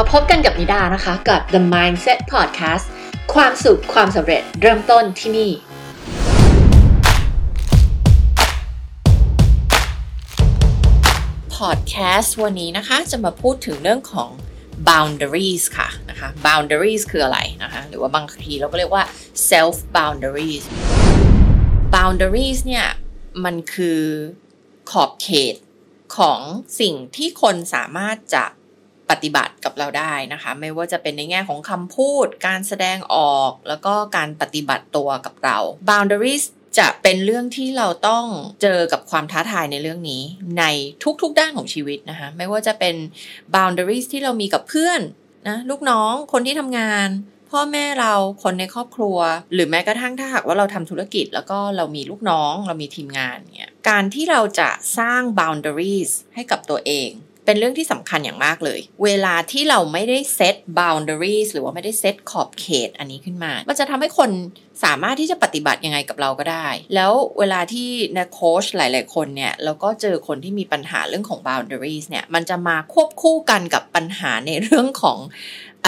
มาพบกันกับนิดานะคะ กับ The Mindset Podcast ความสุขความสำเร็จเริ่มต้นที่นี่ Podcast วันนี้นะคะจะมาพูดถึงเรื่องของ boundaries ค่ะนะคะ boundaries คืออะไรนะคะ หรือว่าบางทีเราก็เรียกว่า self boundaries boundaries เนี่ยมันคือขอบเขตของสิ่งที่คนสามารถจะ ปฏิบัติกับเราได้นะคะ ไม่ว่าจะเป็นในแง่ของคำพูด การแสดงออก แล้วก็การปฏิบัติตัวกับเรา boundaries จะเป็นเรื่องที่เราต้องเจอกับความท้าทายในเรื่องนี้ ในทุกๆด้านของชีวิตนะคะ ไม่ว่าจะเป็น boundaries ที่เรามีกับเพื่อนนะลูกน้องคนที่ทำงาน พ่อแม่เราคนในครอบครัว หรือแม้กระทั่งถ้าหากว่าเราทำธุรกิจ แล้วก็เรามีลูกน้อง เรามีทีมงานเนี่ยการที่เราจะสร้าง boundaries ให้กับตัวเอง เป็นเรื่องที่สำคัญอย่างมากเลย เวลาที่เราไม่ได้เซต boundaries หรือว่าไม่ได้เซตขอบเขตอันนี้ขึ้นมา มันจะทำให้คนสามารถที่จะปฏิบัติยังไงกับเราก็ได้ แล้วเวลาที่นะโค้ชหลาย ๆ คนเนี่ยเราก็เจอคนที่มีปัญหาเรื่องของ boundaries เนี่ย มันจะมาควบคู่กันกับปัญหาในเรื่องของ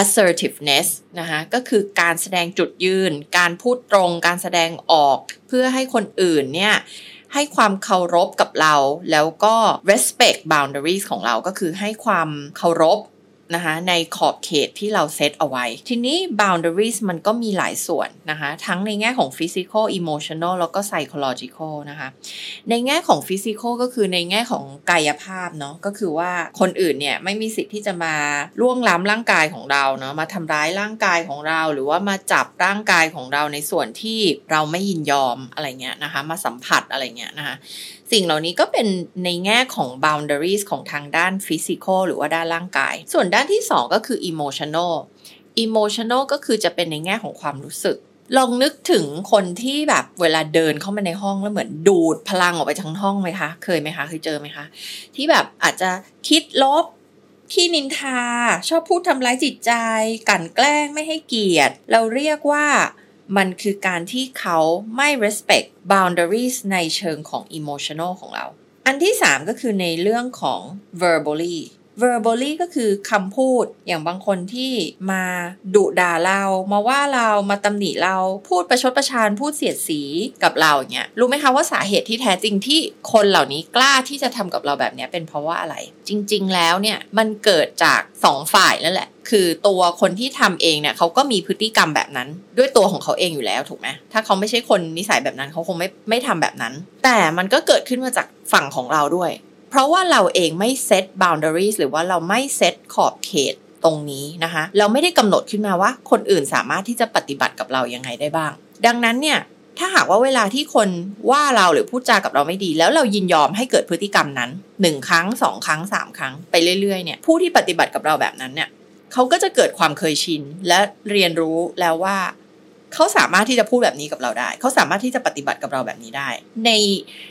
assertiveness นะคะก็คือการแสดงจุดยืน การพูดตรง การแสดงออก เพื่อให้คนอื่นเนี่ย ให้ความเคารพกับเรา แล้วก็ respect boundaries ของเราก็คือให้ความเคารพ นะคะในขอบเขตที่เราเซตเอาไว้ ทีนี้ boundaries มันก็มีหลายส่วนนะคะทั้งในแง่ของ physical emotional แล้วก็ psychological นะคะในแง่ของ physical ก็คือในแง่ของกายภาพเนาะก็คือว่าคนอื่นเนี่ยไม่มีสิทธิ์ที่จะมาล่วงล้ำร่างกายของเราเนาะมาทำร้ายร่างกายของเรา หรือว่ามาจับร่างกายของเราในส่วนที่เราไม่ยินยอมอะไรเงี้ยนะคะมาสัมผัสอะไรเงี้ยนะคะสิ่งเหล่านี้ก็เป็นในแง่ของ boundaries ของทางด้าน physical หรือว่าด้านร่างกาย ส่วนด้านที่ 2 ก็คือ emotional emotional ก็คือจะเป็นในแง่ของความรู้สึก ลองนึกถึงคนที่แบบเวลาเดินเข้ามาในห้องแล้วเหมือนดูดพลังออกไปทั้งห้องไหมคะ เคยไหมคะ เคยเจอไหมคะ ที่แบบอาจจะคิดลบขี้นินทา ชอบพูดทำร้ายจิตใจกลั่นแกล้งไม่ให้เกียรติ เราเรียกว่า มันคือการที่เขาไม่ respect boundaries ในเชิงของ emotional ของเรา อันที่ 3 ก็คือในเรื่องของ verbally verbally ก็คือคำพูดอย่างบางคนที่มาดุด่าเรามาว่าเรามาตำหนิเราพูดประชดประชานพูดเสียดสีกับเราอย่างเงี้ยรู้ไหมคะว่าสาเหตุที่แท้จริงที่คนเหล่านี้กล้าที่จะทำกับเราแบบนี้เป็นเพราะว่าอะไร จริง ๆ แล้วเนี่ยมันเกิดจากสองฝ่ายนั่นแหละ คือตัวคนที่ทำเองเนี่ยเขาก็มีพฤติกรรมแบบนั้น ด้วยตัวของเขาเองอยู่แล้วถูกไหมถ้าเขาไม่ใช่คนนิสัยแบบนั้นเขาคงไม่ไม่ทำแบบนั้น แต่มันก็เกิดขึ้นมาจากฝั่งของเราด้วย เพราะว่าเราเองไม่เซต boundaries หรือว่าเราไม่เซตขอบเขตตรงนี้นะคะ เราไม่ได้กำหนดขึ้นมาว่า คนอื่นสามารถที่จะปฏิบัติกับเรายังไงได้บ้าง ดังนั้นเนี่ยถ้าหากว่าเวลาที่คนว่าเราหรือพูดจากับเราไม่ดี แล้วเรายินยอมให้เกิดพฤติกรรมนั้นหนึ่งครั้งสองครั้งสามครั้งไปเรื่อยๆเนี่ยผู้ที่ปฏิบัติกับเราแบบนั้นเนี่ย เขาก็จะเกิดความเคยชินและเรียนรู้แล้วว่าเขาสามารถที่จะพูดแบบนี้กับเราได้ เขาสามารถที่จะปฏิบัติกับเราแบบนี้ได้ ใน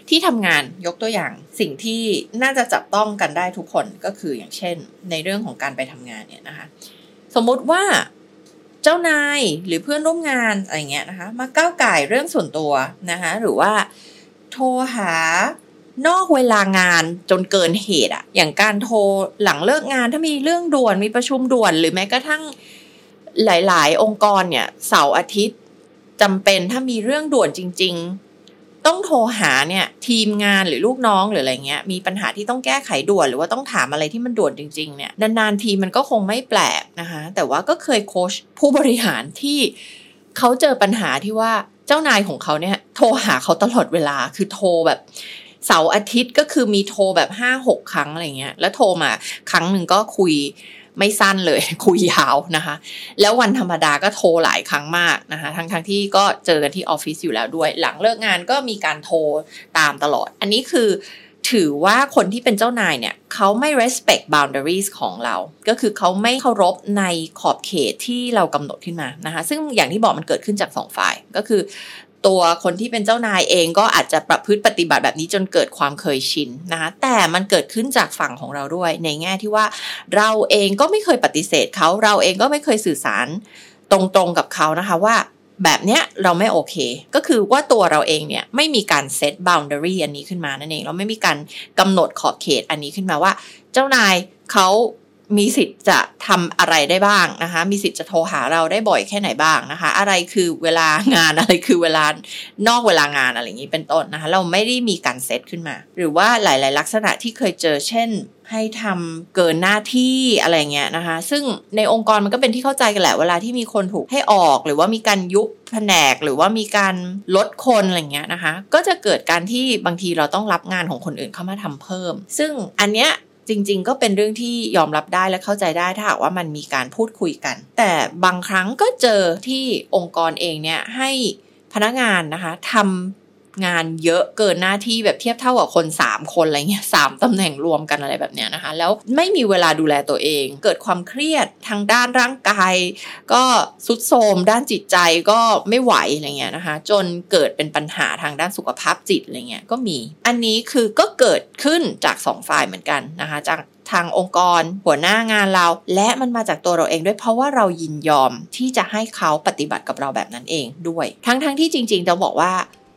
ที่ทำงานยกตัวอย่างสิ่งที่น่าจะจับต้องกันได้ทุกคนก็คืออย่างเช่น ในเรื่องของการไปทำงานเนี่ยนะคะ สมมุติว่าเจ้านายหรือเพื่อนร่วมงานอะไรเงี้ยนะคะ มาก้าวไก่เรื่องส่วนตัวนะคะหรือว่า โทรหา นอกเวลางานจนเกินเหตุอะอย่างการโทรหลังเลิกงานถ้ามีเรื่องด่วนมีประชุมด่วน หรือแม้กระทั่งหลาย ๆ องค์กรเนี่ยเสาร์อาทิตย์จำเป็นถ้ามีเรื่องด่วนจริง ๆ ต้องโทรหาเนี่ยทีมงานหรือลูกน้องหรืออะไรเงี้ยมีปัญหาที่ต้องแก้ไขด่วนหรือว่าต้องถามอะไรที่มันด่วนจริง ๆ เนี่ยนาน ๆ ทีมันก็คงไม่แปลกนะคะแต่ว่าก็เคยโค้ชผู้บริหารที่เขาเจอปัญหาที่ว่าเจ้านายของเขาเนี่ยโทรหาเขาตลอดเวลาคือโทรแบบ เสาร์อาทิตย์ก็คือมีโทรแบบห้าหกครั้งอะไรเงี้ย แล้วโทรมาครั้งหนึ่งก็คุยไม่สั้นเลย คุยยาวนะคะ แล้ววันธรรมดาก็โทรหลายครั้งมากนะคะ ทั้งทั้งที่ก็เจอกันที่ออฟฟิศอยู่แล้วด้วย หลังเลิกงานก็มีการโทรตามตลอด อันนี้คือถือว่าคนที่เป็นเจ้านายเนี่ยเขาไม่ respect boundaries ของเรา ก็คือเขาไม่เคารพในขอบเขตที่เรากำหนดขึ้นมานะคะ ซึ่งอย่างที่บอกมันเกิดขึ้นจากสองฝ่าย ก็คือ ตัวคนที่เป็นเจ้านายเองก็อาจจะประพฤติปฏิบัติแบบนี้จนเกิดความเคยชินนะคะแต่มันเกิดขึ้นจากฝั่งของเราด้วย ในแง่ที่ว่าเราเองก็ไม่เคยปฏิเสธเขาเราเองก็ไม่เคยสื่อสารตรงๆกับเขานะคะว่าแบบเนี้ยเราไม่โอเค ก็คือว่าตัวเราเองเนี่ยไม่มีการเซต boundary อันนี้ขึ้นมานั่นเอง เราไม่มีการกำหนดขอบเขตอันนี้ขึ้นมาว่า เจ้านายเขา มีสิทธิ์จะทำอะไรได้บ้างนะคะ มีสิทธิ์จะโทรหาเราได้บ่อยแค่ไหนบ้างนะคะ อะไรคือเวลางานอะไรคือเวลานอกเวลางานอะไรอย่างนี้เป็นต้นนะคะ เราไม่ได้มีการเซตขึ้นมา หรือว่าหลาย ๆ ลักษณะที่เคยเจอ เช่น ให้ทำเกินหน้าที่อะไรเงี้ยนะคะ ซึ่งในองค์กรมันก็เป็นที่เข้าใจกันแหละเวลาที่มีคนถูกให้ออก หรือว่ามีการยุบแผนกหรือว่ามีการลดคนอะไรเงี้ยนะคะ ก็จะเกิดการที่บางทีเราต้องรับงานของคนอื่นเข้ามาทำเพิ่ม ซึ่งอันเนี้ย จริง ๆ ก็เป็นเรื่องที่ยอมรับได้และเข้าใจได้ถ้าหากว่ามันมีการพูดคุยกัน แต่บางครั้งก็เจอที่องค์กรเองเนี่ยให้พนักงานนะคะทำ งานเยอะเกินหน้าที่แบบเทียบเท่ากับคน 3 คนอะไรเงี้ยสามตำแหน่งรวมกันอะไรแบบเนี้ยนะคะ แล้วไม่มีเวลาดูแลตัวเอง เกิดความเครียดทางด้านร่างกาย ก็สุดโทมด้านจิตใจก็ไม่ไหวอะไรเงี้ยนะคะ จนเกิดเป็นปัญหาทางด้านสุขภาพจิตอะไรเงี้ยก็มี อันนี้คือก็เกิดขึ้นจากสองฝ่ายเหมือนกันนะคะจากทางองค์กรหัวหน้างานเรา และมันมาจากตัวเราเองด้วยเพราะว่าเรายินยอมที่จะให้เขาปฏิบัติกับเราแบบนั้นเองด้วย ทั้งๆทที่จริงๆจะบอกว่า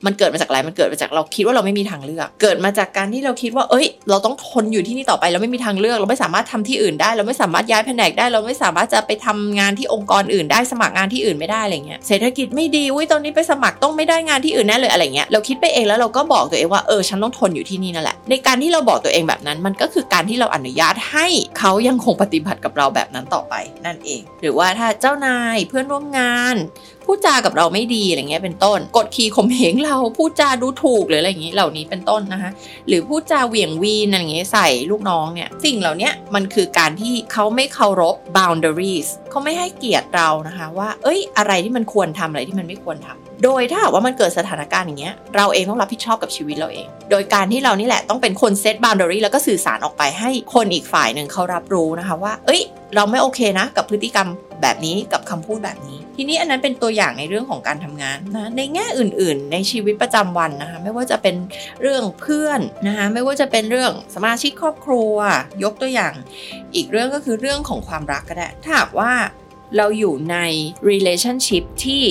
มันเกิดมาจากอะไรมันเกิดมาจากเราคิดว่าเราไม่มีทางเลือก เกิดมาจากการที่เราคิดว่า เอ้ย เราต้องทนอยู่ที่นี่ต่อไปเราไม่มีทางเลือก เราไม่สามารถทำที่อื่นได้ เราไม่สามารถย้ายแผนกได้ เราไม่สามารถจะไปทำงานที่องค์กรอื่นได้สมัครงานที่อื่นไม่ได้อะไรเงี้ยเศรษฐกิจไม่ดีอุ้ยตอนนี้ไปสมัครต้องไม่ได้งานที่อื่นแน่เลยอะไรเงี้ยเราคิดไปเองแล้วเราก็บอกตัวเองว่าเออฉันต้องทนอยู่ที่นี่นั่นแหละในการที่เราบอกตัวเองแบบนั้น มันก็คือการที่เราอนุญาตให้เขายังคงปฏิบัติกับเราแบบนั้นต่อไปนั่นเอง หรือว่าถ้าเจ้านายเพื่อนร่วมงาน พูดจากับเราไม่ดีอะไรเงี้ยเป็นต้น กดขี่ข่มเหงเราพูดจาดูถูกหรืออะไรอย่างนี้เหล่านี้เป็นต้นนะคะหรือพูดจาเหวี่ยงวีนอะไรเงี้ยใส่ลูกน้องเนี่ยสิ่งเหล่านี้มันคือการที่เขาไม่เคารพ boundaries เขาไม่ให้เกียรติเรานะคะว่า เอ้ยอะไรที่มันควรทำอะไรที่มันไม่ควรทำ โดยถ้าหากว่ามันเกิดสถานการณ์อย่างเงี้ยเราเองต้องรับผิดชอบกับชีวิตเราเอง โดยการที่เรานี่แหละต้องเป็นคนเซต boundary แล้วก็สื่อสารออกไปให้คนอีกฝ่ายหนึ่งเขารับรู้นะคะว่า เอ้ย เราไม่โอเคนะ กับพฤติกรรมแบบนี้กับคำพูดแบบนี้ ทีนี้อันนั้นเป็นตัวอย่างในเรื่องของการทำงานนะในแง่อื่น ๆ ในชีวิตประจำวันนะคะไม่ว่าจะเป็นเรื่องเพื่อนนะคะไม่ว่าจะเป็นเรื่องสมาชิกครอบครัว ยกตัวอย่าง อีกเรื่องก็คือเรื่องของความรักก็ได้ถ้าหากว่า เราอยู่ใน relationship ที่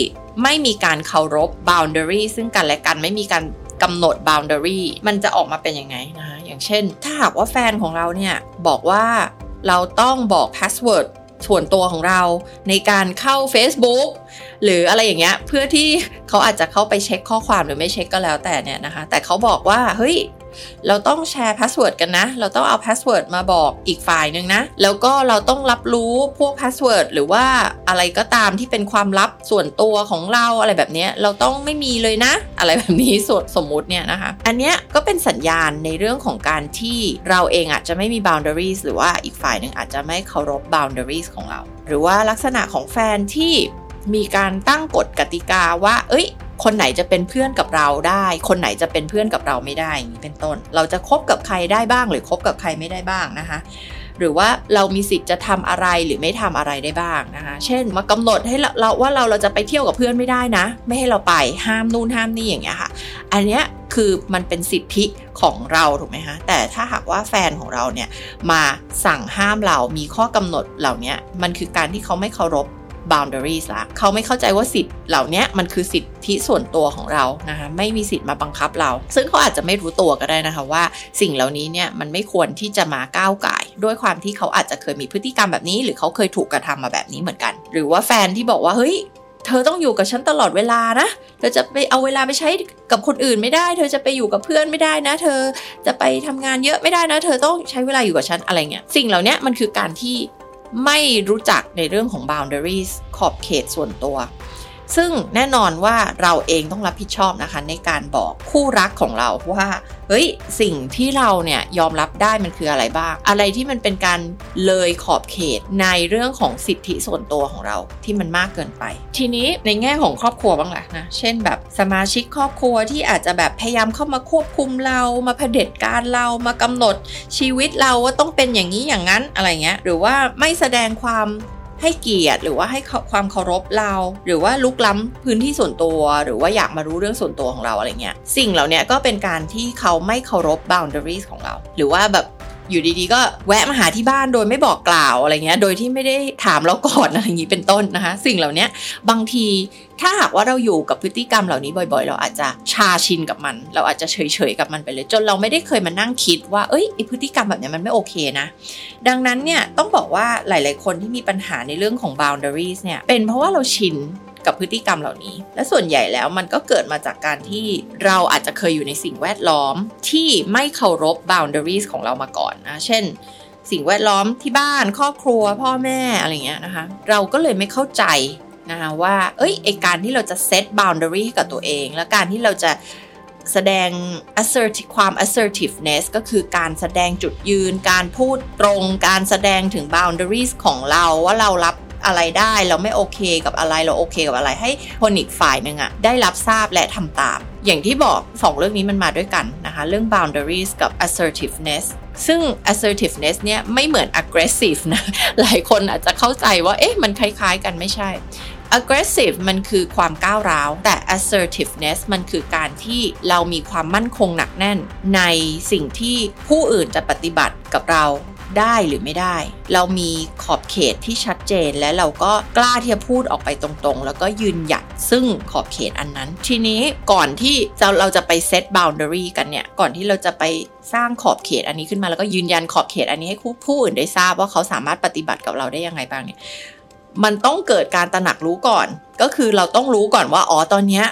ไม่มีการเคารพ boundary ซึ่งกันและกันไม่มีการกำหนด boundary มันจะออกมาเป็นยังไงนะคะอย่างเช่น ถ้าหากว่าแฟนของเราเนี่ย บอกว่าเราต้องบอก password ส่วนตัวของเราในการเข้า Facebook หรืออะไรอย่างเงี้ยเพื่อที่เขาอาจจะเข้าไปเช็คข้อความหรือไม่เช็คก็แล้วแต่เนี่ยนะคะ แต่เขาบอกว่าเฮ้ย เราต้องแชร์ password กันนะ เราต้องเอา password มาบอกอีกฝ่ายหนึ่งนะ แล้วก็เราต้องรับรู้พวก password หรือว่าอะไรก็ตามที่เป็นความลับส่วนตัวของเราอะไรแบบนี้เราต้องไม่มีเลยนะ อะไรแบบนี้สมมุติเนี่ยนะคะ อันเนี้ยก็เป็นสัญญาณในเรื่องของการที่เราเองอาจจะไม่มี boundaries หรือว่าอีกฝ่ายหนึ่งอาจจะไม่เคารพ boundaries ของเรา หรือว่าลักษณะของแฟนที่ มีการตั้งกฎกติกาว่า เอ้ย คนไหนจะเป็นเพื่อนกับเราได้ คนไหนจะเป็นเพื่อนกับเราไม่ได้อย่างนี้เป็นต้น เราจะคบกับใครได้บ้าง หรือคบกับใครไม่ได้บ้างนะคะหรือว่าเรามีสิทธิ์จะทำอะไรหรือไม่ทำอะไรได้บ้างนะคะ เช่น มากำหนดให้เราว่าเราเราจะไปเที่ยวกับเพื่อนไม่ได้นะ ไม่ให้เราไปห้ามนู่นห้ามนี่อย่างเงี้ยค่ะ อันเนี้ยคือมันเป็นสิทธิของเราถูกไหมคะ แต่ถ้าหากว่าแฟนของเราเนี่ยมาสั่งห้ามเรามีข้อกำหนดเหล่านี้มันคือการที่เขาไม่เคารพ boundaries ละเขาไม่เข้าใจว่าสิทธิ์เหล่านี้มันคือสิทธิส่วนตัวของเรานะคะไม่มีสิทธิ์มาบังคับเรา ซึ่งเขาอาจจะไม่รู้ตัวก็ได้นะคะว่า สิ่งเหล่านี้เนี่ยมันไม่ควรที่จะมาก้าวไก่ ด้วยความที่เขาอาจจะเคยมีพฤติกรรมแบบนี้ หรือเขาเคยถูกกระทำมาแบบนี้เหมือนกัน หรือว่าแฟนที่บอกว่าเฮ้ยเธอต้องอยู่กับฉันตลอดเวลานะ เธอจะไปเอาเวลาไปใช้กับคนอื่นไม่ได้ เธอจะไปอยู่กับเพื่อนไม่ได้นะ เธอจะไปทำงานเยอะไม่ได้นะ เธอต้องใช้เวลาอยู่กับฉันอะไรเงี้ย สิ่งเหล่านี้มันคือการที่ ไม่รู้จักในเรื่องของ boundaries ขอบเขตส่วนตัว ซึ่งแน่นอนว่าเราเองต้องรับผิดชอบนะคะในการบอกคู่รักของเราว่าเฮ้ยสิ่งที่เราเนี่ยยอมรับได้มันคืออะไรบ้าง อะไรที่มันเป็นการเลยขอบเขตในเรื่องของสิทธิส่วนตัวของเราที่มันมากเกินไป ทีนี้ในแง่ของครอบครัวบ้างแหละนะเช่นแบบสมาชิกครอบครัวที่อาจจะแบบพยายามเข้ามาควบคุมเรามาเผด็จการเรามากำหนดชีวิตเราว่าต้องเป็นอย่างนี้อย่างนั้นอะไรเงี้ยหรือว่าไม่แสดงความ ให้เกียรติหรือว่าให้ความเคารพเรา หรือว่าลุกล้ำพื้นที่ส่วนตัว หรือว่าอยากมารู้เรื่องส่วนตัวของเราอะไรเงี้ยสิ่งเหล่านี้ก็เป็นการที่เขาไม่เคารพ boundaries ของเรา หรือว่าแบบ อยู่ดีๆ ก็แวะมาหาที่บ้านโดยไม่บอกกล่าวอะไรเงี้ย โดยที่ไม่ได้ถามเราก่อนอะไรอย่างนี้เป็นต้นนะคะ สิ่งเหล่านี้บางทีถ้าหากว่าเราอยู่กับพฤติกรรมเหล่านี้บ่อยๆ เราอาจจะชาชินกับมัน เราอาจจะเฉยๆกับมันไปเลย จนเราไม่ได้เคยมานั่งคิดว่าเอ้ยไอพฤติกรรมแบบนี้มันไม่โอเคนะ ดังนั้นเนี่ยต้องบอกว่าหลายๆคนที่มีปัญหาในเรื่องของ boundaries เนี่ยเป็นเพราะว่าเราชิน กับพฤติกรรมเหล่านี้ และส่วนใหญ่แล้วมันก็เกิดมาจากการที่เราอาจจะเคยอยู่ในสิ่งแวดล้อมที่ไม่เคารพ boundaries ของเรามาก่อนนะ เช่น สิ่งแวดล้อมที่บ้านครอบครัว พ่อแม่อะไรเงี้ยนะคะ เราก็เลยไม่เข้าใจนะคะว่า เอ้ยไอการที่เราจะเซต boundary ให้กับตัวเอง และการที่เราจะ แสดง assertive ความ assertiveness ก็คือการแสดงจุดยืน การพูดตรง การแสดงถึง boundaries ของเราว่าเรารับอะไรได้เราไม่โอเคกับอะไรเราโอเคกับอะไรให้คนอีกฝ่ายหนึ่งอะได้รับทราบและทำตาม อย่างที่บอก 2 เรื่องนี้มันมาด้วยกันนะคะ เรื่อง boundaries กับ assertiveness ซึ่ง assertiveness เนี่ยไม่เหมือน aggressive นะ หลายคนอาจจะเข้าใจว่า เอ๊ะ มันคล้ายๆกันไม่ใช่ aggressive มันคือความก้าวร้าว แต่ assertiveness มันคือการที่เรามีความมั่นคงหนักแน่น ในสิ่งที่ผู้อื่นจะปฏิบัติกับเราได้หรือไม่ได้ เรามีขอบเขตที่ชัดเจนและเราก็กล้าที่จะพูดออกไปตรงๆ แล้วก็ยืนหยัดซึ่งขอบเขตอันนั้น ทีนี้ก่อนที่เราเราจะไปเซต boundary กันเนี่ย ก่อนที่เราจะไปสร้างขอบเขตอันนี้ขึ้นมาแล้วก็ยืนยันขอบเขตอันนี้ให้ผู้อื่นได้ทราบว่าเขาสามารถปฏิบัติกับเราได้ยังไงบ้างเนี่ย มันต้องเกิดการตระหนักรู้ก่อน ก็คือเราต้องรู้ก่อนว่าอ๋อตอนนี้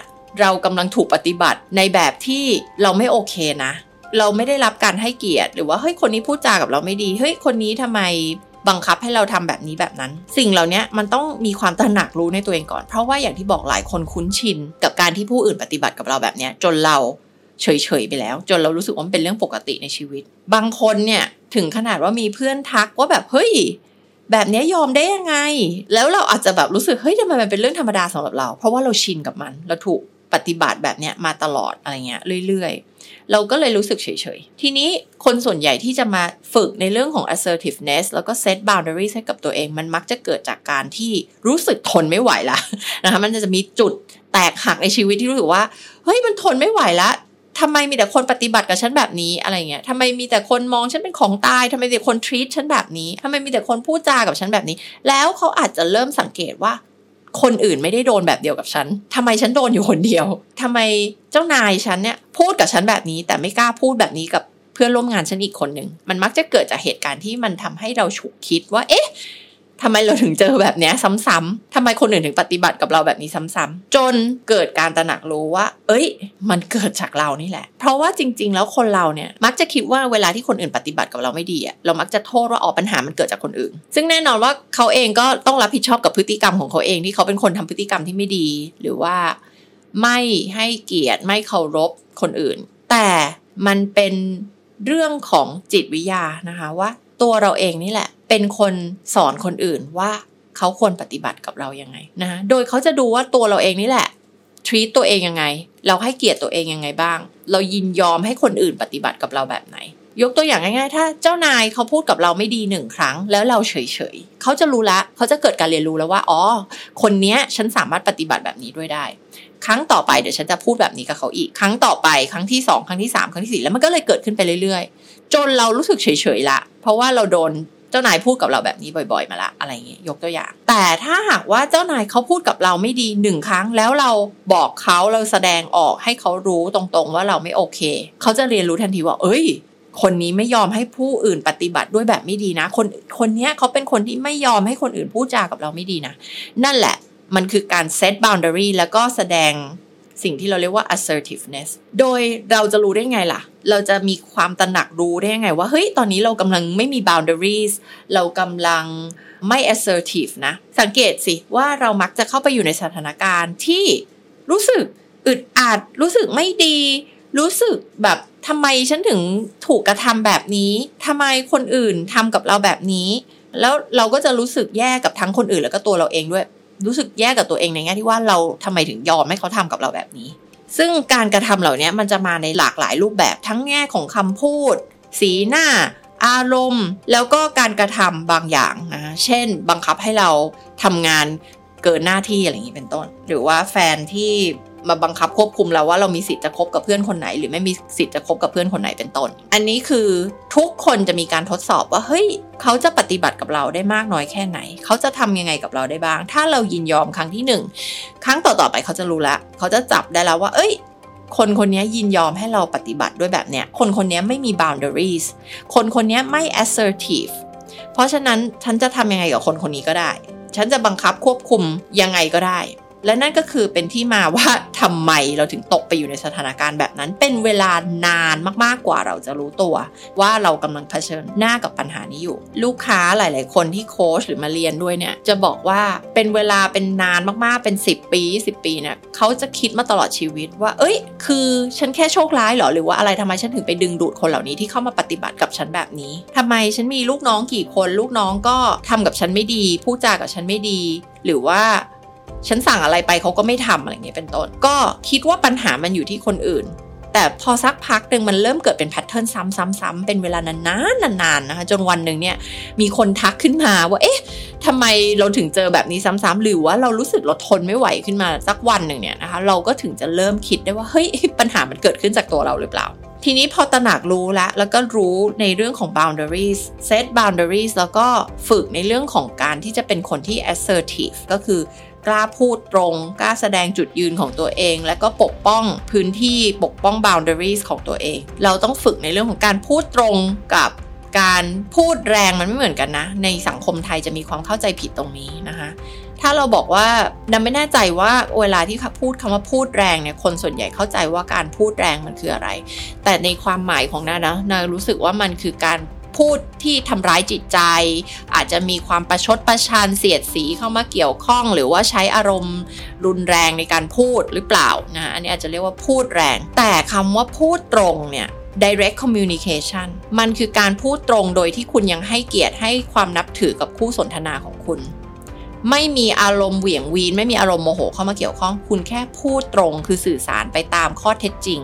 เรากำลังถูกปฏิบัติในแบบที่เราไม่โอเคนะ เราไม่ได้รับการให้เกียรติ หรือว่าเฮ้ยคนนี้พูดจากับเราไม่ดีเฮ้ยคนนี้ทำไมบังคับให้เราทำแบบนี้แบบนั้น สิ่งเหล่านี้มันต้องมีความตระหนักรู้ในตัวเองก่อน เพราะว่าอย่างที่บอกหลายคนคุ้นชิน กับการที่ผู้อื่นปฏิบัติกับเราแบบนี้จนเราเฉยๆไปแล้ว จนเรารู้สึกว่ามันเป็นเรื่องปกติในชีวิต บางคนเนี่ยถึงขนาดว่ามีเพื่อนทักว่าแบบเฮ้ย แบบนี้ยอมได้ยังไง แล้วเราอาจจะแบบรู้สึกเฮ้ยทำไมมันเป็นเรื่องธรรมดาสำหรับเรา เพราะว่าเราชินกับมัน เราถูกปฏิบัติแบบนี้มาตลอดอะไรเงี้ยเรื่อยๆ เราก็เลยรู้สึกเฉยๆ ทีนี้คนส่วนใหญ่ที่จะมาฝึกในเรื่องของ assertiveness แล้วก็ set boundaries ให้กับตัวเอง มันมักจะเกิดจากการที่รู้สึกทนไม่ไหวละนะคะมันจะมีจุดแตกหักในชีวิตที่รู้สึกว่าเฮ้ยมันทนไม่ไหวละ ทำไมมีแต่คนปฏิบัติกับฉันแบบนี้อะไรเงี้ยทำไมมีแต่คนมองฉันเป็นของตายทำไมมีแต่คนทรีตฉันแบบนี้ทำไมมีแต่คนพูดจากับฉันแบบนี้ แล้วเขาอาจจะเริ่มสังเกตว่า คนอื่นไม่ได้โดนแบบเดียวกับฉันทำไมฉันโดนอยู่คนเดียวทำไมเจ้านายฉันเนี่ยพูดกับฉันแบบนี้ แต่ไม่กล้าพูดแบบนี้กับเพื่อนร่วมงานฉันอีกคนหนึ่ง มันมักจะเกิดจากเหตุการณ์ที่มันทำให้เราฉุกคิดว่า เอ๊ะ ทำไมเราถึงเจอแบบนี้ซ้ำๆทำไมคนอื่นถึงปฏิบัติกับเราแบบนี้ซ้ำๆจนเกิดการตระหนักรู้ว่า เอ้ย มันเกิดจากเรานี่แหละ เพราะว่าจริง ๆ แล้วคนเราเนี่ยมักจะคิดว่าเวลาที่คนอื่นปฏิบัติกับเราไม่ดีอะเรามักจะโทษว่าออกปัญหามันเกิดจากคนอื่น ซึ่งแน่นอนว่าเขาเองก็ต้องรับผิดชอบกับพฤติกรรมของเขาเองที่เขาเป็นคนทำพฤติกรรมที่ไม่ดี หรือว่าไม่ให้เกียรติไม่เคารพคนอื่น แต่มันเป็นเรื่องของจิตวิทยานะคะว่า ตัวเราเองนี่แหละ เป็นคนสอนคนอื่นว่าเขาควรปฏิบัติกับเรายังไงนะโดยเขาจะดูว่าตัวเราเองนี่แหละ treat ตัวเองยังไง เราให้เกียรติตัวเองยังไงบ้าง เรายินยอมให้คนอื่นปฏิบัติกับเราแบบไหน ยกตัวอย่างง่ายๆ ถ้าเจ้านายเขาพูดกับเราไม่ดีหนึ่งครั้ง แล้วเราเฉยๆเขาจะรู้ละเขาจะเกิดการเรียนรู้แล้วว่า อ๋อ คนเนี้ยฉันสามารถปฏิบัติแบบนี้ด้วยได้ ครั้งต่อไปเดี๋ยวฉันจะพูดแบบนี้กับเขาอีก ครั้งต่อไป ครั้งที่สองครั้งที่สามครั้งที่สี่แล้วมันก็เลยเกิดขึ้นไปเรื่อยๆ จนเรารู้สึกเฉยๆละ เพราะว่าเราโดน จ้านายพูดกับเราแบบนี้บ่อย ๆ มาละอะไรเงี้ยยกตัวอย่าง แต่ถ้าหากว่าเจ้านายเขาพูดกับเราไม่ดีหนึ่งครั้ง แล้วเราบอกเขาเราแสดงออกให้เขารู้ตรงๆว่าเราไม่โอเค เขาจะเรียนรู้ทันทีว่า เอ้ย คนนี้ไม่ยอมให้ผู้อื่นปฏิบัติด้วยแบบไม่ดีนะ คนคนนี้เขาเป็นคนที่ไม่ยอมให้คนอื่นพูดจากับเราไม่ดีนะ นั่นแหละมันคือการ set boundary แล้วก็แสดง สิ่งที่เราเรียกว่า assertiveness โดยเราจะรู้ได้ไงล่ะ เราจะมีความตระหนักรู้ได้ยังไงว่า เฮ้ย ตอนนี้เรากำลังไม่มี boundaries เรากำลังไม่ assertive นะ สังเกตสิว่าเรามักจะเข้าไปอยู่ในสถานการณ์ที่รู้สึกอึดอัด รู้สึกไม่ดี รู้สึกแบบทำไมฉันถึงถูกกระทำแบบนี้ทำไมคนอื่นทำกับเราแบบนี้ แล้วเราก็จะรู้สึกแย่กับทั้งคนอื่นแล้วก็ตัวเราเองด้วย รู้สึกแย่กับตัวเองในแง่ที่ว่าเราทำไมถึงยอมให้เขาทำกับเราแบบนี้ ซึ่งการกระทำเหล่านี้มันจะมาในหลากหลายรูปแบบทั้งแง่ของคำพูด สีหน้า อารมณ์ แล้วก็การกระทำบางอย่างนะเช่น บังคับให้เราทำงานเกินหน้าที่อะไรอย่างนี้เป็นต้น หรือว่าแฟนที่ มาบังคับควบคุมเราว่าเรามีสิทธิ์จะคบกับเพื่อนคนไหน หรือไม่มีสิทธิ์จะคบกับเพื่อนคนไหนเป็นต้น อันนี้คือทุกคนจะมีการทดสอบว่าเฮ้ยเขาจะปฏิบัติกับเราได้มากน้อยแค่ไหน เขาจะทำยังไงกับเราได้บ้าง ถ้าเรายินยอมครั้งที่หนึ่งครั้งต่อๆไปเขาจะรู้ละเขาจะจับได้แล้วว่า เอ้ยคนคนนี้ยินยอมให้เราปฏิบัติด้วยแบบเนี้ย คนคนนี้ไม่มี boundaries คนคนนี้ไม่ assertive เพราะฉะนั้นฉันจะทำยังไงกับคนคนนี้ก็ได้ ฉันจะบังคับควบคุมยังไงก็ได้ และนั่นก็คือเป็นที่มาว่าทำไมเราถึงตกไปอยู่ในสถานการณ์แบบนั้น เป็นเวลานานมากๆกว่าเราจะรู้ตัว ว่าเรากำลังเผชิญหน้ากับปัญหานี้อยู่ ลูกค้าหลาย ๆ คนที่โค้ชหรือมาเรียนด้วยเนี่ยจะบอกว่าเป็นเวลาเป็นนานมากๆเป็น 10 ปี10ปีเนี่ยเขาจะคิดมาตลอดชีวิตว่า เอ้ย คือฉันแค่โชคร้ายเหรอหรือว่าอะไรทำไมฉันถึงไปดึงดูดคนเหล่านี้ที่เข้ามาปฏิบัติกับฉันแบบนี้ทำไมฉันมีลูกน้องกี่คน ลูกน้องก็ทำกับฉันไม่ดีพูดจากับฉันไม่ดี หรือว่า ฉันสั่งอะไรไปเขาก็ไม่ทำอะไรเงี้ยเป็นต้น ก็คิดว่าปัญหามันอยู่ที่คนอื่น แต่พอสักพักหนึ่งมันเริ่มเกิดเป็นแพทเทิร์นซ้ำๆๆ เป็นเวลานานๆนานๆนะคะจนวันหนึ่งเนี่ยมีคนทักขึ้นมาว่าเอ๊ะทำไมเราถึงเจอแบบนี้ซ้ำๆหรือว่าเรารู้สึกเราทนไม่ไหวขึ้นมาสักวันหนึ่งเนี่ยนะคะเราก็ถึงจะเริ่มคิดได้ว่าเฮ้ยปัญหามันเกิดขึ้นจากตัวเราหรือเปล่าทีนี้พอตระหนักรู้แล้วแล้วก็รู้ในเรื่องของ boundaries set boundaries แล้วก็ฝึกในเรื่องของการที่จะเป็นคนที่ assertive ก็คือ กล้าพูดตรง กล้าแสดงจุดยืนของตัวเอง และก็ปกป้องพื้นที่ปกป้อง boundaries ของตัวเอง เราต้องฝึกในเรื่องของการพูดตรงกับการพูดแรงมันไม่เหมือนกันนะ ในสังคมไทยจะมีความเข้าใจผิดตรงนี้นะคะ ถ้าเราบอกว่าดันไม่แน่ใจว่าเวลาที่พูดคำว่าพูดแรงเนี่ยคนส่วนใหญ่เข้าใจว่าการพูดแรงมันคืออะไร แต่ในความหมายของนานะนารู้สึกว่ามันคือการ พูดที่ทำร้ายจิตใจ อาจจะมีความประชดประชันเสียดสีเข้ามาเกี่ยวข้อง หรือว่าใช้อารมณ์รุนแรงในการพูดหรือเปล่านะอันนี้อาจจะเรียกว่าพูดแรง แต่คำว่าพูดตรงเนี่ย direct communication มันคือการพูดตรงโดยที่คุณยังให้เกียรติให้ความนับถือกับคู่สนทนาของคุณ ไม่มีอารมณ์เหวี่ยงวีน ไม่มีอารมณ์โมโหเข้ามาเกี่ยวข้อง คุณแค่พูดตรงคือสื่อสารไปตามข้อเท็จจริง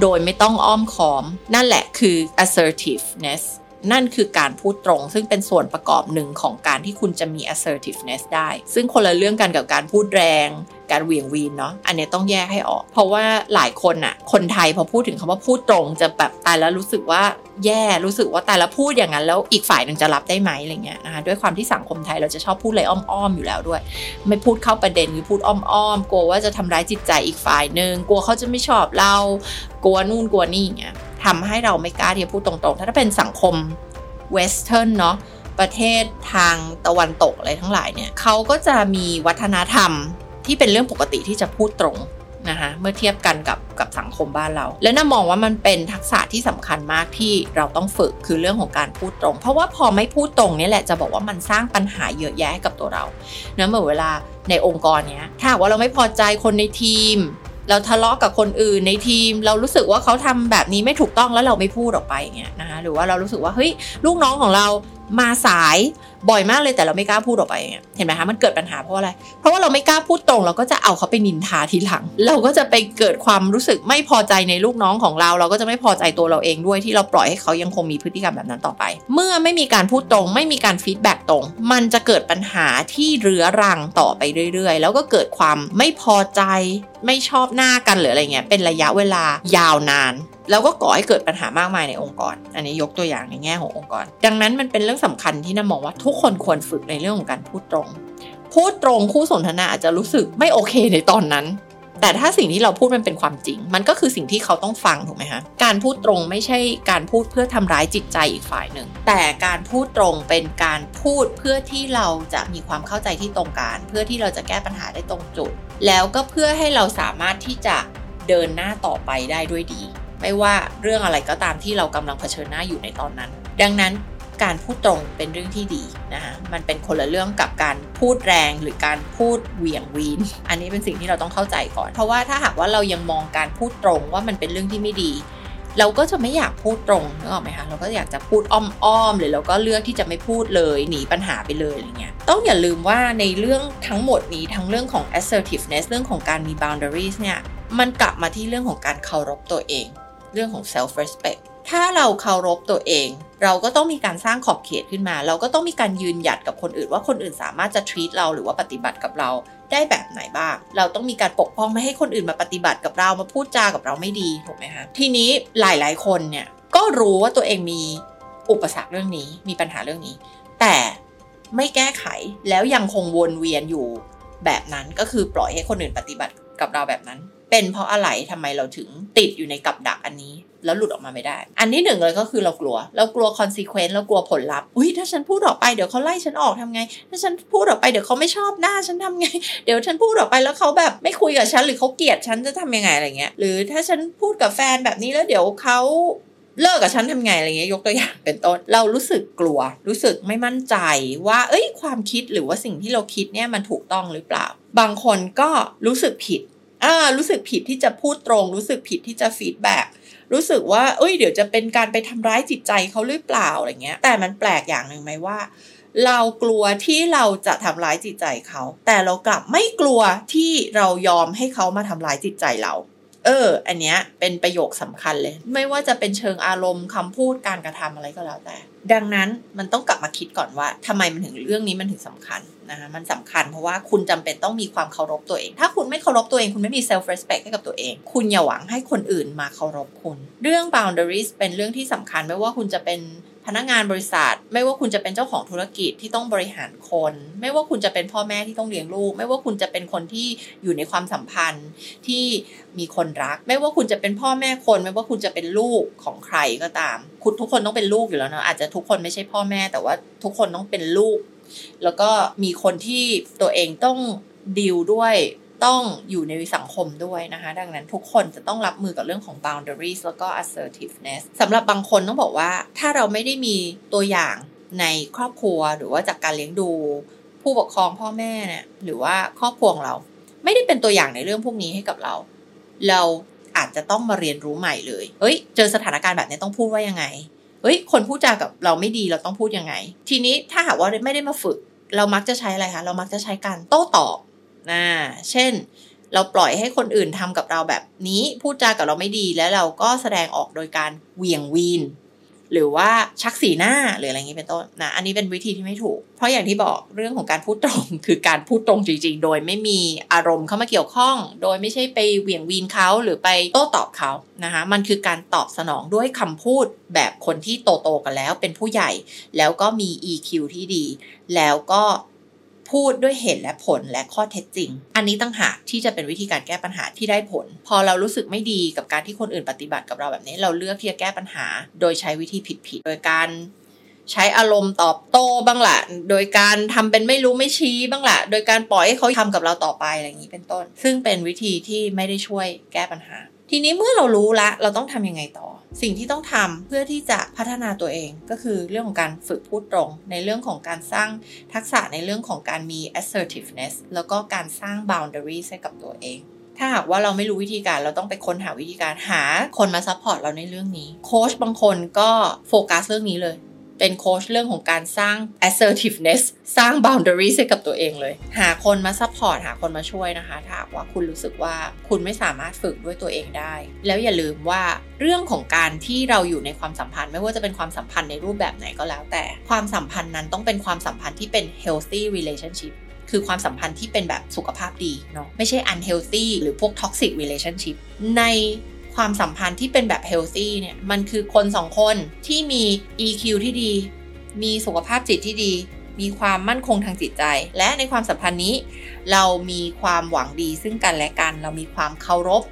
โดยไม่ต้องอ้อมค้อม นั่นแหละคือ assertiveness นั่นคือการพูดตรง ซึ่งเป็นส่วนประกอบหนึ่งของการที่คุณจะมี assertiveness ได้ ซึ่งคนละเรื่องกันกับการพูดแรง การเหวี่ยงวีนเนาะอันนี้ต้องแยกให้ออก เพราะว่าหลายคนอะคนไทยพอพูดถึงคำว่าพูดตรงจะแบบตายแล้วรู้สึกว่าแย่รู้สึกว่าแต่ละพูดอย่างนั้นแล้วอีกฝ่ายหนึ่งจะรับได้ไหมอะไรเงี้ยนะคะด้วยความที่สังคมไทยเราจะชอบพูดอะไรอ้อมๆอยู่แล้วด้วย ไม่พูดเข้าประเด็นหรือพูดอ้อมๆกลัวว่าจะทำร้ายจิตใจอีกฝ่ายหนึ่งกลัวเขาจะไม่ชอบเรากลัวนู่นกลัวนี่เงี้ยทำให้เราไม่กล้าที่จะพูดตรงๆ ถ้าเป็นสังคมเวสเทิร์นเนาะประเทศทางตะวันตกอะไรทั้งหลายเนี่ยเขาก็จะมีวัฒนธรรม ที่เป็นเรื่องปกติที่จะพูดตรงนะคะเมื่อเทียบกันกับกับสังคมบ้านเรา และน่ามองว่ามันเป็นทักษะที่สำคัญมากที่เราต้องฝึกคือเรื่องของการพูดตรง เพราะว่าพอไม่พูดตรงนี่แหละจะบอกว่ามันสร้างปัญหาเยอะแยะกับตัวเราเนะเมื่อเวลาในองค์กรเนี้ยถ้าว่าเราไม่พอใจคนในทีม เราทะเลาะกับคนอื่นในทีม เรารู้สึกว่าเขาทำแบบนี้ไม่ถูกต้องแล้วเราไม่พูดออกไปเงี้ยนะคะหรือว่าเรารู้สึกว่าเฮ้ยลูกน้องของเรามาสายบ่อยมากเลยแต่เราไม่กล้าพูดออกไปเงี้ยเห็นไหมคะมันเกิดปัญหาเพราะอะไร เพราะว่าเราไม่กล้าพูดตรง เราก็จะเอาเขาไปนินทาทีหลัง เราก็จะไปเกิดความรู้สึกไม่พอใจในลูกน้องของเรา เราก็จะไม่พอใจตัวเราเองด้วยที่เราปล่อยให้เขายังคงมีพฤติกรรมแบบนั้นต่อไป เมื่อไม่มีการพูดตรง ไม่มีการฟีดแบ็กตรง มันจะเกิดปัญหาที่เรื้อรังต่อไปเรื่อย ๆ แล้วก็เกิดความไม่พอใจ ไม่ชอบหน้ากันหรืออะไรเงี้ยเป็นระยะเวลายาวนานแล้วก็ก่อให้เกิดปัญหามากมายในองค์กร อันนี้ยกตัวอย่างในแง่ขององค์กร ดังนั้นมันเป็นเรื่องสำคัญที่น้ามองว่าทุกคนควรฝึกในเรื่องของการพูดตรง พูดตรงคู่สนทนาอาจจะรู้สึกไม่โอเคในตอนนั้น แต่ถ้าสิ่งที่เราพูดมันเป็นความจริง มันก็คือสิ่งที่เขาต้องฟังถูกไหมคะการพูดตรงไม่ใช่การพูดเพื่อทำร้ายจิตใจอีกฝ่ายหนึ่ง แต่การพูดตรงเป็นการพูดเพื่อที่เราจะมีความเข้าใจที่ตรงกันเพื่อที่เราจะแก้ปัญหาได้ตรงจุด แล้วก็เพื่อให้เราสามารถที่จะเดินหน้าต่อไปได้ด้วยดี ไม่ว่าเรื่องอะไรก็ตามที่เรากำลังเผชิญหน้าอยู่ในตอนนั้น ดังนั้นการพูดตรงเป็นเรื่องที่ดีนะคะมันเป็นคนละเรื่องกับการพูดแรงหรือการพูดเหวี่ยงวีน อันนี้เป็นสิ่งที่เราต้องเข้าใจก่อน เพราะว่าถ้าหากว่าเรายังมองการพูดตรงว่ามันเป็นเรื่องที่ไม่ดี เราก็จะไม่อยากพูดตรงนึกออกไหมคะ เราก็อยากจะพูดอ้อมๆหรือเราก็เลือกที่จะไม่พูดเลยหนีปัญหาไปเลยอะไรเงี้ย ต้องอย่าลืมว่าในเรื่องทั้งหมดนี้ทั้งเรื่องของ assertiveness เรื่องของการมี boundaries เนี่ย มันกลับมาที่เรื่องของการเคารพตัวเอง เรื่องของ self respect ถ้าเราเคารพตัวเอง เราก็ต้องมีการสร้างขอบเขตขึ้นมา เราก็ต้องมีการยืนหยัดกับคนอื่น ว่าคนอื่นสามารถจะ treat เราหรือว่าปฏิบัติกับเราได้แบบไหนบ้าง เราต้องมีการปกป้องไม่ให้คนอื่นมาปฏิบัติกับเรามาพูดจากับเราไม่ดีถูกไหมคะทีนี้หลายๆ คนเนี่ยก็รู้ว่าตัวเองมีอุปสรรคเรื่องนี้มีปัญหาเรื่องนี้ แต่ไม่แก้ไขแล้วยังคงวนเวียนอยู่แบบนั้นก็คือปล่อยให้คนอื่นปฏิบัติ กับเราแบบนั้น เป็นเพราะอะไรทำไมเราถึงติดอยู่ในกับดักอันนี้แล้วหลุดออกมาไม่ได้ อันที่หนึ่งเลยก็คือเรากลัว เรากลัว consequence เรากลัวผลลัพธ์ อุ้ยถ้าฉันพูดออกไปเดี๋ยวเขาไล่ฉันออกทำไง ถ้าฉันพูดออกไปเดี๋ยวเขาไม่ชอบหน้าฉันทำไง เดี๋ยวฉันพูดออกไปแล้วเขาแบบไม่คุยกับฉันหรือเขาเกลียดฉันจะทำยังไงอะไรเงี้ย หรือถ้าฉันพูดกับแฟนแบบนี้แล้วเดี๋ยวเขาเลิกกับฉันทำไงอะไรเงี้ยยกตัวอย่างเป็นต้น เรารู้สึกกลัว รู้สึกไม่มั่นใจว่า เอ้ยความคิดหรือว่าสิ่งที่เราคิดเนี่ยมันถูกต้องหรือเปล่า บางคนก็รู้สึกผิด อ่ารู้สึกผิดที่จะพูดตรง รู้สึกผิดที่จะฟีดแบ็กรู้สึกว่า เอ้ย เดี๋ยวจะเป็นการไปทำร้ายจิตใจเขาหรือเปล่าอะไรเงี้ย แต่มันแปลกอย่างหนึ่งไหมว่า เรากลัวที่เราจะทำร้ายจิตใจเขา แต่เรากลับไม่กลัวที่เรายอมให้เขามาทำร้ายจิตใจเราเออ อันเนี้ยเป็นประโยคสำคัญเลย ไม่ว่าจะเป็นเชิงอารมณ์คำพูดการกระทำอะไรก็แล้วแต่ ดังนั้นมันต้องกลับมาคิดก่อนว่าทำไมมันถึงเรื่องนี้มันถึงสำคัญ นะคะมันสำคัญเพราะว่าคุณจำเป็นต้องมีความเคารพตัวเอง ถ้าคุณไม่เคารพตัวเอง คุณไม่มี self respect ให้กับตัวเอง คุณอย่าหวังให้คนอื่นมาเคารพคุณ เรื่อง boundaries เป็นเรื่องที่สำคัญไม่ว่าคุณจะเป็นพนักงานบริษัท ไม่ว่าคุณจะเป็นเจ้าของธุรกิจที่ต้องบริหารคน ไม่ว่าคุณจะเป็นพ่อแม่ที่ต้องเลี้ยงลูก ไม่ว่าคุณจะเป็นคนที่อยู่ในความสัมพันธ์ที่มีคนรัก ไม่ว่าคุณจะเป็นพ่อแม่คน ไม่ว่าคุณจะเป็นลูกของใครก็ตาม คุณทุกคนต้องเป็นลูกอยู่แล้วเนาะอาจจะทุกคนไม่ใช่พ่อแม่ แต่ว่าทุกคนต้องเป็นลูก แล้วก็มีคนที่ตัวเองต้องดีลด้วยต้องอยู่ในสังคมด้วยนะคะ ดังนั้นทุกคนจะต้องรับมือกับเรื่องของ boundaries แล้วก็ assertiveness สำหรับบางคนต้องบอกว่าถ้าเราไม่ได้มีตัวอย่างในครอบครัวหรือว่าจากการเลี้ยงดู ผู้ปกครองพ่อแม่เนี่ยหรือว่าครอบครัวของเรา ไม่ได้เป็นตัวอย่างในเรื่องพวกนี้ให้กับเรา เราอาจจะต้องมาเรียนรู้ใหม่เลย เฮ้ย เจอสถานการณ์แบบนี้ต้องพูดว่ายังไง เฮ้ย คนพูดจากับเราไม่ดีเราต้องพูดยังไง ทีนี้ถ้าหากว่าไม่ได้มาฝึก เรามักจะใช้อะไรคะ เรามักจะใช้การโต้ตอบนะเช่น เราปล่อยให้คนอื่นทำกับเราแบบนี้ พูดจากับเราไม่ดี แล้วเราก็แสดงออกโดยการเหวี่ยงวีน หรือว่าชักสีหน้าหรืออะไรอย่างนี้เป็นต้นนะอันนี้เป็นวิธีที่ไม่ถูก เพราะอย่างที่บอกเรื่องของการพูดตรง คือการพูดตรงจริง ๆ โดยไม่มีอารมณ์เข้ามาเกี่ยวข้อง โดยไม่ใช่ไปเหวี่ยงวีนเขาหรือไปโต้ตอบเขานะคะมันคือการตอบสนองด้วยคำพูดแบบคนที่โตๆกันแล้วเป็นผู้ใหญ่ แล้วก็มี EQ ที่ดี แล้วก็ พูดด้วยเหตุและผลและข้อเท็จจริง อันนี้ตั้งหากที่จะเป็นวิธีการแก้ปัญหาที่ได้ผล พอเรารู้สึกไม่ดีกับการที่คนอื่นปฏิบัติกับเราแบบนี้ เราเลือกที่จะแก้ปัญหา โดยใช้วิธีผิดๆโดยการใช้อารมณ์ตอบโต้บ้างละโดยการทำเป็นไม่รู้ไม่ชี้บ้างละโดยการปล่อยให้เขาทำกับเราต่อไปอะไรอย่างนี้เป็นต้น ซึ่งเป็นวิธีที่ไม่ได้ช่วยแก้ปัญหา ทีนี้เมื่อเรารู้ละ เราต้องทำยังไงต่อ สิ่งที่ต้องทำเพื่อที่จะพัฒนาตัวเอง ก็คือเรื่องของการฝึกพูดตรง ในเรื่องของการสร้างทักษะในเรื่องของการมี assertiveness แล้วก็การสร้าง boundaries ให้กับตัวเองถ้าหากว่าเราไม่รู้วิธีการเราต้องไปค้นหาวิธีการหาคนมา support เราในเรื่องนี้ โค้ชบางคนก็โฟกัสเรื่องนี้เลย เป็นโค้ชเรื่องของการสร้าง assertiveness สร้าง boundaries ให้กับตัวเองเลย หาคนมา support หาคนมาช่วยนะคะ ถ้าว่าคุณรู้สึกว่าคุณไม่สามารถฝึกด้วยตัวเองได้ แล้วอย่าลืมว่าเรื่องของการที่เราอยู่ในความสัมพันธ์ ไม่ว่าจะเป็นความสัมพันธ์ในรูปแบบไหนก็แล้ว แต่ความสัมพันธ์นั้นต้องเป็นความสัมพันธ์ที่เป็น healthy relationship คือความสัมพันธ์ที่เป็นแบบสุขภาพดีเนาะไม่ใช่ unhealthy หรือพวก toxic relationship ใน ความสัมพันธ์ที่เป็นแบบ healthy เนี่ยมันคือคนสองคนที่มี EQ ที่ดี มีสุขภาพจิตที่ดี มีความมั่นคงทางจิตใจ และในความสัมพันธ์นี้ เรามีความหวังดีซึ่งกันและกัน เรามีความเคารพ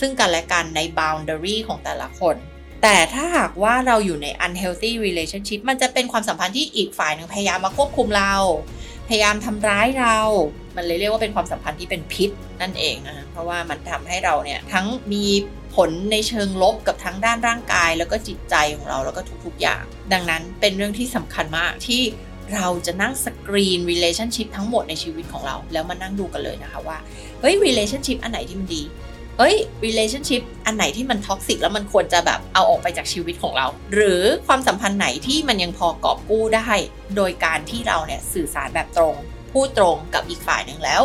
ซึ่งกันและกันใน boundary ของแต่ละคน แต่ถ้าหากว่าเราอยู่ใน unhealthy relationship มันจะเป็นความสัมพันธ์ที่อีกฝ่ายหนึ่งพยายามมาควบคุมเรา พยายามทำร้ายเรามันเลยเรียกว่าเป็นความสัมพันธ์ที่เป็นพิษนั่นเองนะคะเพราะว่ามันทำให้เราเนี่ยทั้งมี ผลในเชิงลบกับทั้งด้านร่างกาย แล้วก็จิตใจของเราแล้วก็ทุกๆอย่าง ดังนั้นเป็นเรื่องที่สำคัญมากที่เราจะนั่ง screen relationship ทั้งหมดในชีวิตของเรา แล้วมานั่งดูกันเลยนะคะว่าเฮ้ย relationship อันไหนที่มันดีเฮ้ย relationship อันไหนที่มัน toxic แล้วมันควรจะแบบเอาออกไปจากชีวิตของเรา หรือความสัมพันธ์ไหนที่มันยังพอกอบกู้ได้ โดยการที่เราเนี่ยสื่อสารแบบตรง พูดตรงกับอีกฝ่ายหนึ่งแล้ว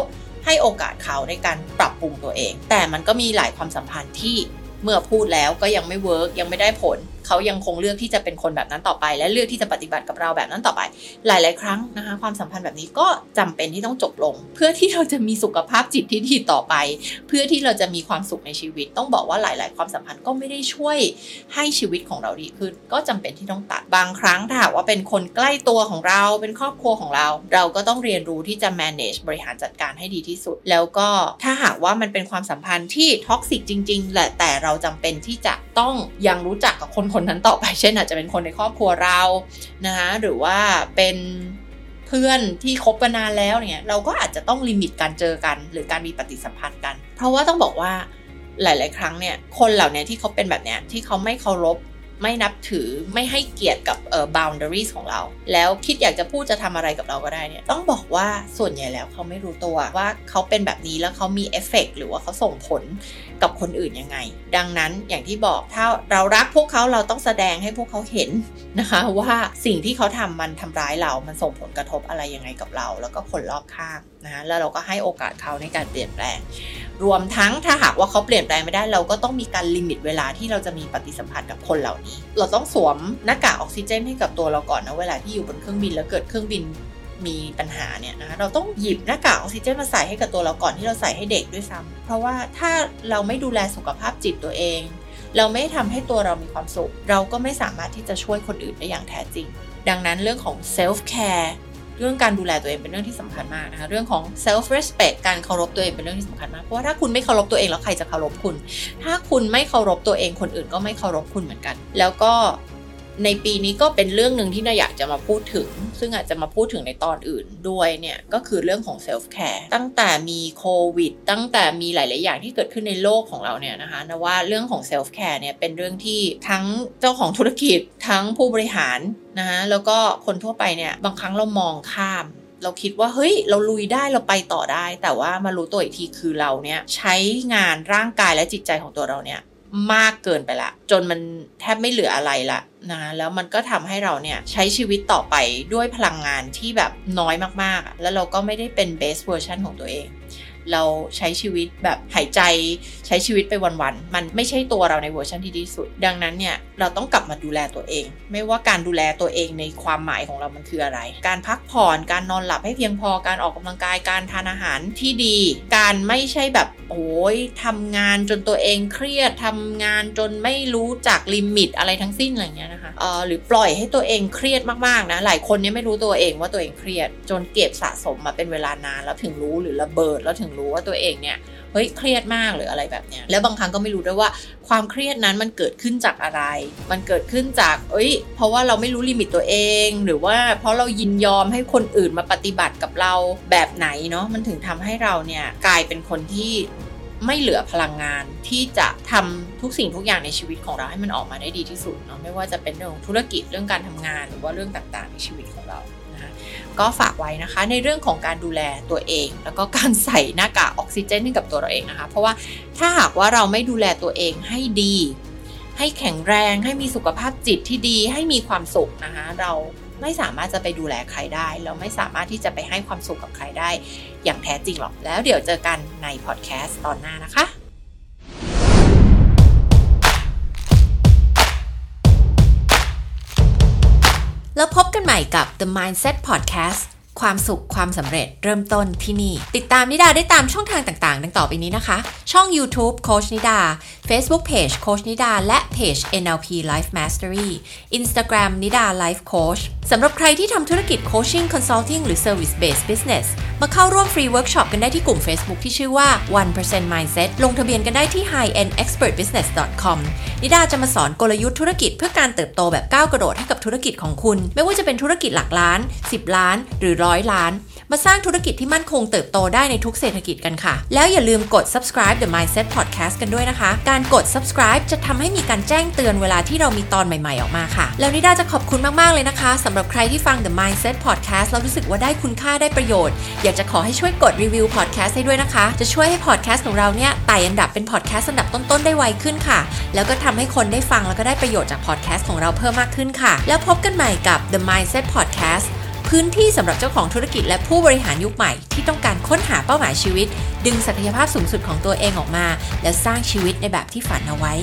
ให้โอกาสเขาในการปรับปรุงตัวเอง แต่มันก็มีหลายความสัมพันธ์ที่เมื่อพูดแล้วก็ยังไม่ work ยังไม่ได้ผล เขายังคงเลือกที่จะเป็นคนแบบนั้นต่อไป และเลือกที่จะปฏิบัติกับเราแบบนั้นต่อไป หลาย ๆ ครั้งนะคะ ความสัมพันธ์แบบนี้ก็จำเป็นที่ต้องจบลง เพื่อที่เราจะมีสุขภาพจิตที่ดีต่อไป เพื่อที่เราจะมีความสุขในชีวิต ต้องบอกว่าหลาย ๆ ความสัมพันธ์ก็ไม่ได้ช่วยให้ชีวิตของเราดีขึ้น ก็จำเป็นที่ต้องตัดบางครั้งถ้าหากว่าเป็นคนใกล้ตัวของเราเป็นครอบครัวของเรา เราก็ต้องเรียนรู้ที่จะ manage บริหารจัดการให้ดีที่สุด แล้วก็ถ้าหากว่ามันเป็นความสัมพันธ์ที่ toxic จริง ๆ แหละแต่เราจำเป็นที่จะต้องยังรู้จักกับคนคนนั้นต่อไป เช่นอาจจะเป็นคนในครอบครัวเรานะคะหรือว่าเป็นเพื่อนที่คบกันนานแล้วเนี่ยเราก็อาจจะต้อง limit การเจอกัน หรือการมีปฏิสัมพันธ์กัน เพราะว่าต้องบอกว่าหลาย ๆ ครั้งเนี่ยคนเหล่านี้ที่เขาเป็นแบบเนี้ยที่เขาไม่เคารพ ไม่นับถือไม่ให้เกียรติกับเอ่อ boundaries ของเรา แล้วคิดอยากจะพูดจะทำอะไรกับเราก็ได้เนี่ยต้องบอกว่าส่วนใหญ่แล้วเขาไม่รู้ตัวว่าเขาเป็นแบบนี้แล้วเขามีเอฟเฟกหรือว่าเขาส่งผลกับคนอื่นยังไง ดังนั้นอย่างที่บอกถ้าเรารักพวกเขาเราต้องแสดงให้พวกเขาเห็นนะคะว่าสิ่งที่เขาทำมันทำร้ายเรา มันส่งผลกระทบอะไรยังไงกับเรา แล้วก็คนรอบข้าง นะคะแล้วเราก็ให้โอกาสเขาในการเปลี่ยนแปลง รวมทั้งถ้าหากว่าเขาเปลี่ยนแปลงไม่ได้ เราก็ต้องมีการ limit เวลาที่เราจะมีปฏิสัมพันธ์กับคนเหล่านี้ เราต้องสวมหน้ากากออกซิเจนให้กับตัวเราก่อนนะเวลาที่อยู่บนเครื่องบินแล้วเกิดเครื่องบินมีปัญหาเนี่ยนะคะเราต้องหยิบหน้ากากออกซิเจนมาใส่ให้กับตัวเราก่อนที่เราใส่ให้เด็กด้วยซ้ำเพราะว่าถ้าเราไม่ดูแลสุขภาพจิตตัวเอง เราไม่ทำให้ตัวเรามีความสุข เราก็ไม่สามารถที่จะช่วยคนอื่นได้อย่างแท้จริง ดังนั้นเรื่องของ self care เรื่องการดูแลตัวเองเป็นเรื่องที่สำคัญมากนะคะเรื่องของ self respect การเคารพตัวเองเป็นเรื่องที่สำคัญมากเพราะว่าถ้าคุณไม่เคารพตัวเองแล้วใครจะเคารพคุณ ถ้าคุณไม่เคารพตัวเองคนอื่นก็ไม่เคารพคุณเหมือนกัน แล้วก็ ในปีนี้ก็เป็นเรื่องหนึ่งที่นาอยากจะมาพูดถึง ซึ่งอาจจะมาพูดถึงในตอนอื่นด้วยเนี่ยก็คือเรื่องของ self care ตั้งแต่มีโควิด ตั้งแต่มีหลาย ๆ อย่างที่เกิดขึ้นในโลกของเราเนี่ยนะคะนะว่าเรื่องของ self care เนี่ยเป็นเรื่องที่ทั้งเจ้าของธุรกิจทั้งผู้บริหารนะคะแล้วก็คนทั่วไปเนี่ยบางครั้งเรามองข้ามเราคิดว่าเฮ้ยเราลุยได้เราไปต่อได้ แต่ว่ามารู้ตัวอีกทีคือเราเนี่ยใช้งานร่างกายและจิตใจของตัวเราเนี่ย มากเกินไปละ จนมันแทบไม่เหลืออะไรละนะแล้วมันก็ทำให้เราเนี่ยใช้ชีวิตต่อไปด้วยพลังงานที่แบบน้อยมากๆ แล้วเราก็ไม่ได้เป็น best version ของตัวเอง เราใช้ชีวิตแบบหายใจใช้ชีวิตไปวันๆ มันไม่ใช่ตัวเราในเวอร์ชันที่ดีสุด ดังนั้นเนี่ยเราต้องกลับมาดูแลตัวเอง ไม่ว่าการดูแลตัวเองในความหมายของเรามันคืออะไร การพักผ่อนการนอนหลับให้เพียงพอการออกกำลังกายการทานอาหารที่ดี การไม่ใช่แบบโอ้ยทำงานจนตัวเองเครียดทำงานจนไม่รู้จัก limit อะไรทั้งสิ้นอะไรเงี้ยนะคะเออหรือปล่อยให้ตัวเองเครียดมากๆนะหลายคนเนี่ยไม่รู้ตัวเองว่าตัวเองเครียด จนเก็บสะสมมาเป็นเวลานานแล้วถึงรู้หรือระเบิดแล้วถึงรู้ว่าตัวเองเนี่ยเฮ้ยเครียดมากหรืออะไรแบบเนี้ยแล้วบางครั้งก็ไม่รู้ด้วยว่าความเครียดนั้นมันเกิดขึ้นจากอะไร มันเกิดขึ้นจาก เอ้ย เพราะว่าเราไม่รู้ลิมิตตัวเอง หรือว่าเพราะเรายินยอมให้คนอื่นมาปฏิบัติกับเราแบบไหนเนาะมันถึงทำให้เราเนี่ยกลายเป็นคนที่ไม่เหลือพลังงานที่จะทำทุกสิ่งทุกอย่างในชีวิตของเราให้มันออกมาได้ดีที่สุดเนาะไม่ว่าจะเป็นเรื่องธุรกิจเรื่องการทำงานหรือว่าเรื่องต่างๆในชีวิตของเรา ก็ฝากไว้นะคะ ในเรื่องของการดูแลตัวเอง แล้วก็การใส่หน้ากากออกซิเจนให้กับตัวเราเองนะคะ เพราะว่าถ้าหากว่าเราไม่ดูแลตัวเองให้ดี ให้แข็งแรงให้มีสุขภาพจิตที่ดีให้มีความสุขนะคะ เราไม่สามารถจะไปดูแลใครได้ เราไม่สามารถที่จะไปให้ความสุขกับใครได้ อย่างแท้จริงหรอกแล้วเดี๋ยวเจอกันในพอดแคสต์ตอนหน้านะคะ แล้วพบกันใหม่กับ The Mindset Podcast ความสุขความสำเร็จเริ่มต้นที่นี่ ติดตามนิดาได้ตามช่องทางต่างๆ ดังต่อไปนี้นะคะ ช่อง YouTube โค้ชนิดา Facebook Page โค้ชนิดา และเพจ NLP Life Mastery Instagram นิดา Life Coach สำหรับใครที่ทำธุรกิจ Coaching Consulting หรือ Service Based Business มาเข้าร่วมฟรีเวิร์กช็อปกันได้ที่กลุ่ม Facebook ที่ชื่อว่า 1% Mindset ลงทะเบียนกันได้ที่ highendexpertbusiness.com นิดาจะมาสอนกลยุทธ์ธุรกิจเพื่อการเติบโตแบบก้าวกระโดดให้กับธุรกิจของคุณ ไม่ว่าจะเป็นธุรกิจหลักล้าน 10 ล้าน หรือร้อยล้าน มาสร้างธุรกิจที่มั่นคงเติบโตได้ในทุกเศรษฐกิจกันค่ะ แล้วอย่าลืมกด subscribe the mindset podcast กันด้วยนะคะ การกด subscribe จะทำให้มีการแจ้งเตือนเวลาที่เรามีตอนใหม่ ๆออกมาค่ะ แล้วนิดาจะขอบคุณมาก ๆ เลยนะคะสำหรับใครที่ฟัง the mindset podcast แล้วรู้สึกว่าได้คุณค่าได้ประโยชน์ อยากจะขอให้ช่วยกดรีวิว podcast ให้ด้วยนะคะ จะช่วยให้ podcast ของเราเนี่ยไต่อันดับเป็น podcast อันดับต้น ๆ ได้ไวขึ้นค่ะ แล้วก็ทำให้คนได้ฟังแล้วก็ได้ประโยชน์จาก podcast ของเราเพิ่มมากขึ้นค่ะ แล้วพบกันใหม่กับ the mindset podcast พื้นที่สำหรับเจ้าของธุรกิจและผู้บริหารยุคใหม่ที่ต้องการค้นหาเป้าหมายชีวิต ดึงศักยภาพสูงสุดของตัวเองออกมา และสร้างชีวิตในแบบที่ฝันเอาไว้